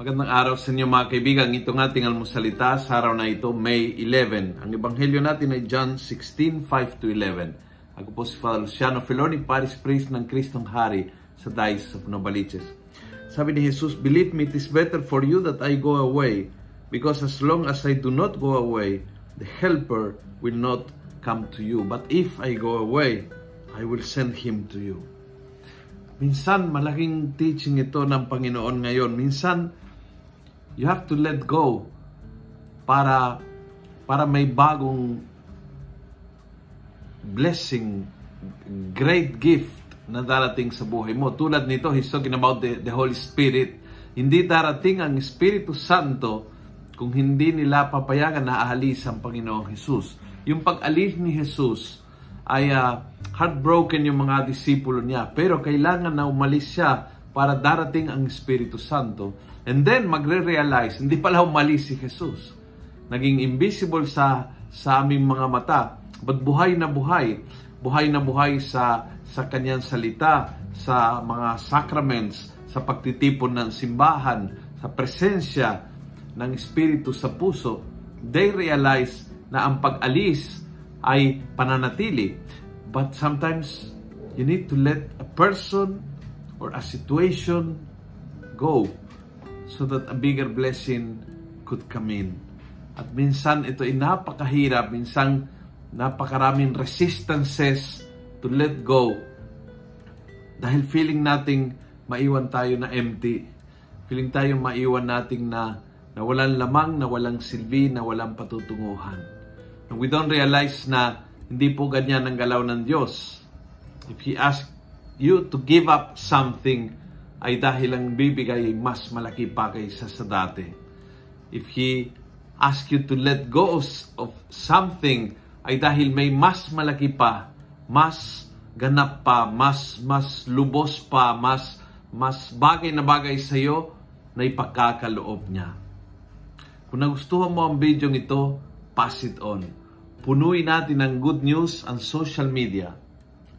Magandang araw sa inyo mga kaibigan. Itong ating almusalita sa araw na ito, May 11. Ang ebanghelyo natin ay John 16, 5 to 11. Ako po si Father Luciano Feloni, Paris Priest ng Kristong Hari sa Dice of Novaliches. Sabi ni Jesus, Believe me, it is better for you that I go away, because as long as I do not go away, the Helper will not come to you. But if I go away, I will send him to you. Minsan, malaking teaching ito ng Panginoon ngayon. Minsan, you have to let go para para may bagong blessing, great gift na darating sa buhay mo. Tulad nito, he's talking about the, the Holy Spirit. Hindi darating ang Espiritu Santo kung hindi nila papayagan na aalis ang Panginoong Jesus. Yung pag-alis ni Jesus ay uh, heartbroken yung mga disipulo niya. Pero kailangan na umalis siya para darating ang Espiritu Santo And then magre-realize, hindi pala umalis si Jesus. Naging invisible sa sa aming mga mata, but buhay na buhay. Buhay na buhay sa sa kanyang salita, sa mga sacraments, sa pagtitipon ng simbahan, sa presensya ng Espiritu sa puso. They realize na ang pag-alis ay pananatili. But sometimes you need to let a person or a situation go so that a bigger blessing could come in. At minsan ito ay napakahirap, minsan napakaraming resistances to let go dahil feeling nating maiwan tayo na empty. Feeling tayo maiwan nating na, na walang lamang, na walang silbi, na walang patutunguhan. And we don't realize na hindi po ganyan ang galaw ng Diyos. If He asks you to give up something, ay dahil ang bibigay ay mas malaki pa kaysa sa dati. If He ask you to let go of something, ay dahil may mas malaki pa, mas ganap pa, mas mas lubos pa, mas mas bagay na bagay sa iyo na ipagkakaloob niya. Kung nagustuhan mo ang video ito, pass it on. Punuin natin ng good news ang social media